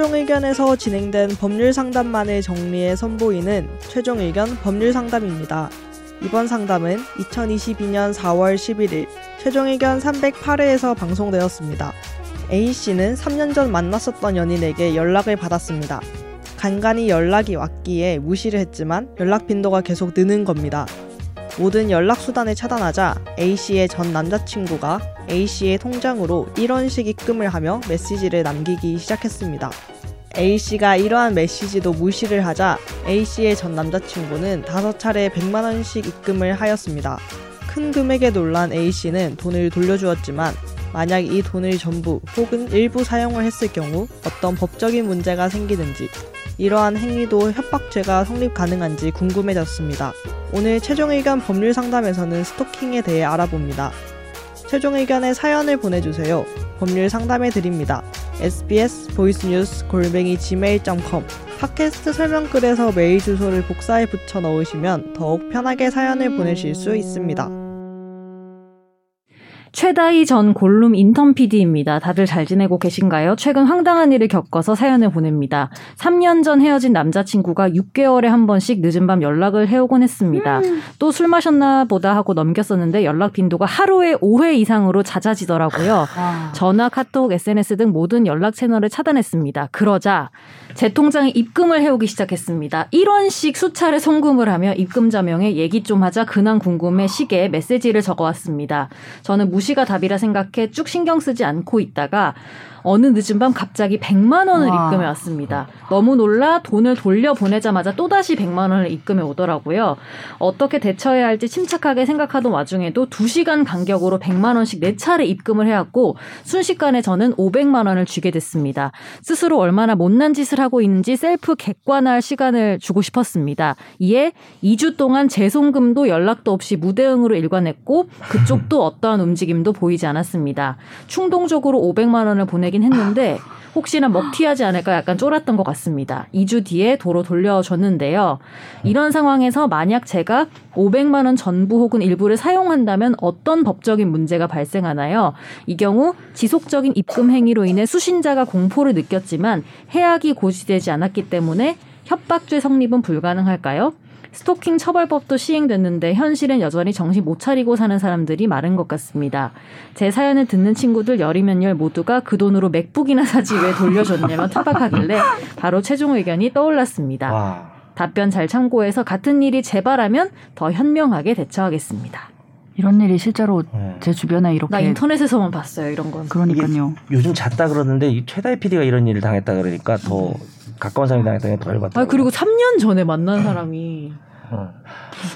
최종 의견에서 진행된 법률 상담만을 정리해 선보이는 최종 의견 법률 상담입니다. 이번 상담은 2022년 4월 11일 최종 의견 308회에서 방송되었습니다. A씨는 3년 전 만났었던 연인에게 연락을 받았습니다. 간간히 연락이 왔기에 무시를 했지만 연락 빈도가 계속 느는 겁니다. 모든 연락 수단을 차단하자 A씨의 전 남자친구가 A씨의 통장으로 1원씩 입금을 하며 메시지를 남기기 시작했습니다. A씨가 이러한 메시지도 무시를 하자 A씨의 전 남자친구는 다섯 차례 100만원씩 입금을 하였습니다. 큰 금액에 놀란 A씨는 돈을 돌려주었지만 만약 이 돈을 전부 혹은 일부 사용을 했을 경우 어떤 법적인 문제가 생기는지 이러한 행위도 협박죄가 성립 가능한지 궁금해졌습니다. 오늘 최종 의견 법률 상담에서는 스토킹에 대해 알아봅니다. 최종 의견에 사연을 보내주세요. 법률 상담해 드립니다. sbs 보이스뉴스 골뱅이 gmail.com 팟캐스트 설명글에서 메일 주소를 복사해 붙여 넣으시면 더욱 편하게 사연을 보내실 수 있습니다. 최다희 전 골룸 인턴 PD입니다. 다들 잘 지내고 계신가요? 최근 황당한 일을 겪어서 사연을 보냅니다. 3년 전 헤어진 남자친구가 6개월에 한 번씩 늦은 밤 연락을 해오곤 했습니다. 음. 또술 마셨나 보다 하고 넘겼었는데 연락 빈도가 하루에 5회 이상으로 잦아지더라고요. 아. 전화, 카톡, SNS 등 모든 연락 채널을 차단했습니다. 그러자 제 통장에 입금을 해오기 시작했습니다. 1원씩 수차례 송금을 하며 입금자 명에 얘기 좀 하자 근황 궁금해 시계에 메시지를 적어왔습니다. 저는 무 시가 답이라 생각해 쭉 신경 쓰지 않고 있다가 어느 늦은 밤 갑자기 100만 원을 와. 입금해 왔습니다. 너무 놀라 돈을 돌려 보내자마자 또다시 100만 원을 입금해 오더라고요. 어떻게 대처해야 할지 침착하게 생각하던 와중에도 2시간 간격으로 100만 원씩 4차례 입금을 해왔고 순식간에 저는 500만 원을 쥐게 됐습니다. 스스로 얼마나 못난 짓을 하고 있는지 셀프 객관할 시간을 주고 싶었습니다. 이에 2주 동안 재송금도 연락도 없이 무대응으로 일관했고 그쪽도 어떠한 움직임도 보이지 않았습니다. 충동적으로 500만 원을 보내 보내긴 했는데 혹시나 먹튀하지 않을까 약간 쫄았던 것 같습니다. 2주 뒤에 도로 돌려줬는데요. 이런 상황에서 만약 제가 500만 원 전부 혹은 일부를 사용한다면 어떤 법적인 문제가 발생하나요? 이 경우 지속적인 입금 행위로 인해 수신자가 공포를 느꼈지만 해악이 고지되지 않았기 때문에 협박죄 성립은 불가능할까요? 스토킹 처벌법도 시행됐는데 현실은 여전히 정신 못 차리고 사는 사람들이 많은 것 같습니다. 제 사연을 듣는 친구들 열이면 열 모두가 그 돈으로 맥북이나 사지 왜 돌려줬냐며 타박하길래 바로 최종 의견이 떠올랐습니다. 와. 답변 잘 참고해서 같은 일이 재발하면 더 현명하게 대처하겠습니다. 이런 일이 실제로 네. 제 주변에 이렇게 나 인터넷에서만 봤어요 이런 건. 그러니까요. 요즘 잤다 그러는데 이 최다희 PD가 이런 일을 당했다 그러니까 더 가까운 사람이 당했다는 게더 열받다. 아 그리고 3년 전에 만난 사람이 어.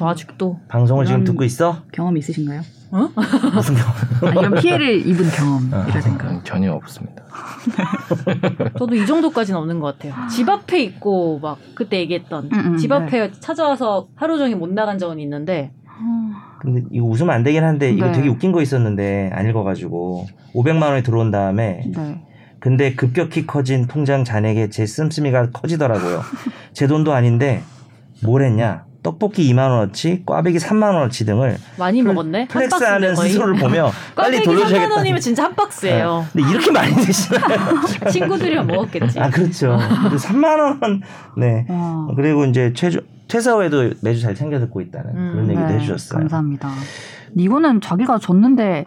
아직도 방송을 지금 듣고 있어? 경험 있으신가요? 어? 무슨 경험? 아, 이런 피해를 입은 경험이라든가 어, 전혀 없습니다. 저도 이 정도까지는 없는 것 같아요. 집 앞에 있고 막 그때 얘기했던 음, 음, 집 앞에 네. 찾아와서 하루 종일 못 나간 적은 있는데. 근데 이거 웃으면 안 되긴 한데 이거 네. 되게 웃긴 거 있었는데 안 읽어가지고 500만 원이 들어온 다음에 네. 근데 급격히 커진 통장 잔액에 제 씀씀이가 커지더라고요. 제 돈도 아닌데 뭘 했냐? 떡볶이 2만 원어치, 꽈배기 3만 원어치 등을 많이 플, 먹었네. flex하는 스스로를 보며 빨리 돌려줘야겠다. 3만 원이면 진짜 한 박스예요. 네. 근데 이렇게 많이 드시나요? 친구들이랑 먹었겠지. 아 그렇죠. 3만 원. 네. 와. 그리고 이제 최저 퇴사 후에도 매주 잘 챙겨 듣고 있다는 음, 그런 얘기도 네, 해주셨어요. 감사합니다. 이거는 자기가 줬는데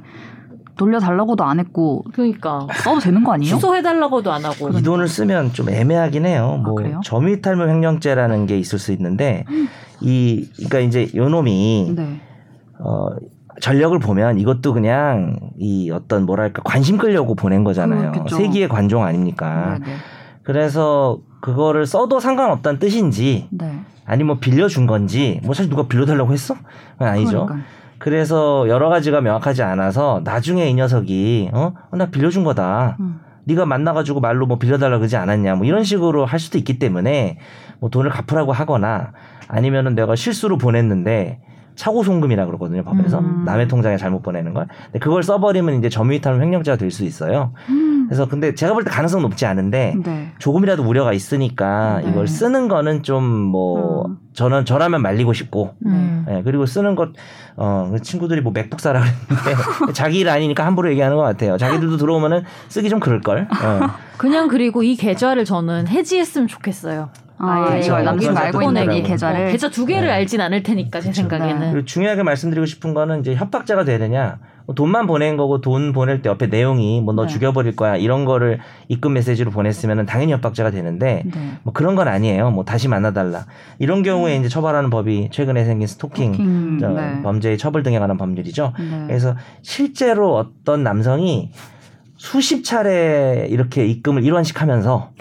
돌려달라고도 안 했고 그러니까 써도 되는 거 아니에요? 취소해달라고도 안 하고 이 돈을 쓰면 좀 애매하긴 해요. 아, 뭐 아, 점유탈물 횡령죄라는 게 있을 수 있는데 이 그러니까 이제 요놈이 네. 어 전력을 보면 이것도 그냥 이 어떤 뭐랄까 관심 끌려고 보낸 거잖아요. 음, 세기의 관종 아닙니까? 네, 네. 그래서 그거를 써도 상관없다는 뜻인지 네. 아니 뭐 빌려준 건지 뭐 사실 누가 빌려달라고 했어? 아니죠. 그러니까. 그래서 여러 가지가 명확하지 않아서 나중에 이 녀석이 어나 빌려준 거다. 음. 네가 만나가지고 말로 뭐 빌려달라 그러지 않았냐 뭐 이런 식으로 할 수도 있기 때문에 뭐 돈을 갚으라고 하거나 아니면은 내가 실수로 보냈는데 차고 송금이라 그러거든요 법에서 음. 남의 통장에 잘못 보내는 걸. 근데 그걸 써버리면 이제 점유이탈 횡령죄가 될 수 있어요. 음. 그래서 근데 제가 볼 때 가능성 높지 않은데 네. 조금이라도 우려가 있으니까 네. 이걸 쓰는 거는 좀뭐 음. 저는 저라면 말리고 싶고 음. 네, 그리고 쓰는 것 어, 그 친구들이 뭐 맥북 사라 그랬는데 자기 일 아니니까 함부로 얘기하는 것 같아요. 자기들도 들어오면은 쓰기 좀 그럴 걸. 어. 그냥 그리고 이 계좌를 저는 해지했으면 좋겠어요. 아, 예, 이걸 남친 알고 있는 이 계좌를 어, 계좌 두 개를 네. 알진 않을 테니까 제 그쵸. 생각에는. 그리고 중요하게 말씀드리고 싶은 거는 이제 협박자가 되느냐 뭐 돈만 보낸 거고 돈 보낼 때 옆에 내용이 뭐너 네. 죽여버릴 거야 이런 거를 입금 메시지로 보냈으면 당연히 협박자가 되는데 네. 뭐 그런 건 아니에요. 뭐 다시 만나달라 이런 경우에 음. 이제 처벌하는 법이 최근에 생긴 스토킹, 스토킹 네. 범죄의 처벌 등에 관한 법률이죠. 네. 그래서 실제로 어떤 남성이 수십 차례 이렇게 입금을 일원씩 하면서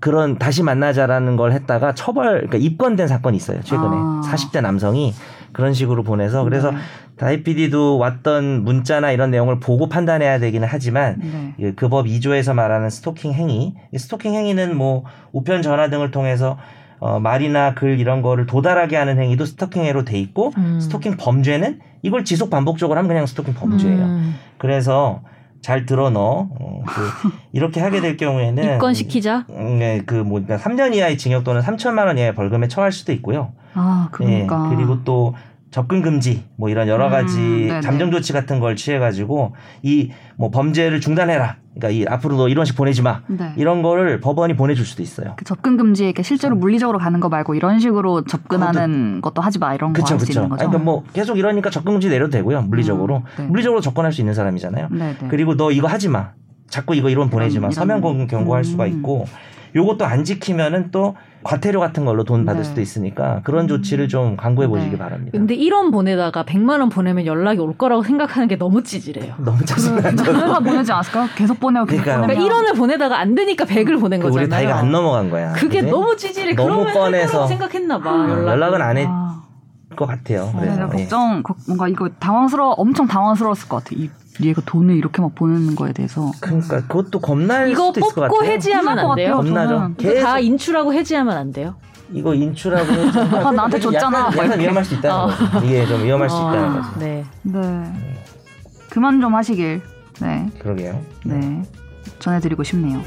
그런 다시 만나자라는 걸 했다가 처벌 그러니까 입건된 사건이 있어요 최근에 아. 40대 남성이 그런 식으로 보내서 그래서 네. 다이 PD도 왔던 문자나 이런 내용을 보고 판단해야 되기는 하지만 네. 그법 2조에서 말하는 스토킹 행위, 스토킹 행위는 뭐 우편 전화 등을 통해서 어, 말이나 글 이런 거를 도달하게 하는 행위도 스토킹행위로 돼 있고 음. 스토킹 범죄는 이걸 지속 반복적으로 하면 그냥 스토킹 범죄예요. 음. 그래서 잘 들어 넣어. 어, 그 이렇게 하게 될 경우에는 입건시키자. 음, 네, 그뭐 3년 그러니까 이하의 징역 또는 3천만 원 이하의 벌금에 처할 수도 있고요. 아, 그러니까. 네, 그리고 또 접근 금지 뭐 이런 여러 음, 가지 음, 잠정 조치 같은 걸 취해 가지고 이 뭐 범죄를 중단해라. 그러니까 이 앞으로 너 이런 식 보내지 마. 네. 이런 거를 법원이 보내줄 수도 있어요. 그 접근 금지 이렇게 실제로 음. 물리적으로 가는 거 말고 이런 식으로 접근하는 것도 하지 마 이런 거할수 있는 거죠. 그러니까 뭐 계속 이러니까 접근 금지 내려도 되고요. 물리적으로 음, 네. 물리적으로 접근할 수 있는 사람이잖아요. 네, 네. 그리고 너 이거 하지 마. 자꾸 이거 이런 보내지 마. 서면 경고할 수가 음. 있고 요것도 안 지키면은 또 과태료 같은 걸로 돈 받을 네. 수도 있으니까 그런 음. 조치를 좀 강구해 보시기 네. 바랍니다. 근데 1원 보내다가 100만 원 보내면 연락이 올 거라고 생각하는 게 너무 찌질해요. 너무 짜증나죠. 얼마 보내지 않았을까? 계속 보내고 계속 그러니까, 보내면. 그러니까 1원을 보내다가 안 되니까 100을 보낸 거잖아요. 우리 나이가 안 넘어간 거야. 그게 그치? 너무 찌질해. 너무 뻔해서 생각했나 봐. 연락은, 연락은 안 했. 아. 것 같아요. 그래서 네, 걱정 뭔가 이거 당황스러워 엄청 당황스러웠을 것 같아. 이 얘가 돈을 이렇게 막 보내는 거에 대해서. 그러니까 그것도 겁날 수도 있을 것 같아요. 이거 뽑고 해지하면 안 돼요? 겁나죠. 다 인출하고 해지하면 안 돼요? 이거 인출하고 아, 나한테 줬잖아. 약간, 약간 위험할 수 있다는 어. 거죠. 이게 좀 위험할 어. 수 있다는 거죠. 네. 네. 그만 좀 하시길. 네. 그러게요. 네. 전해드리고 싶네요.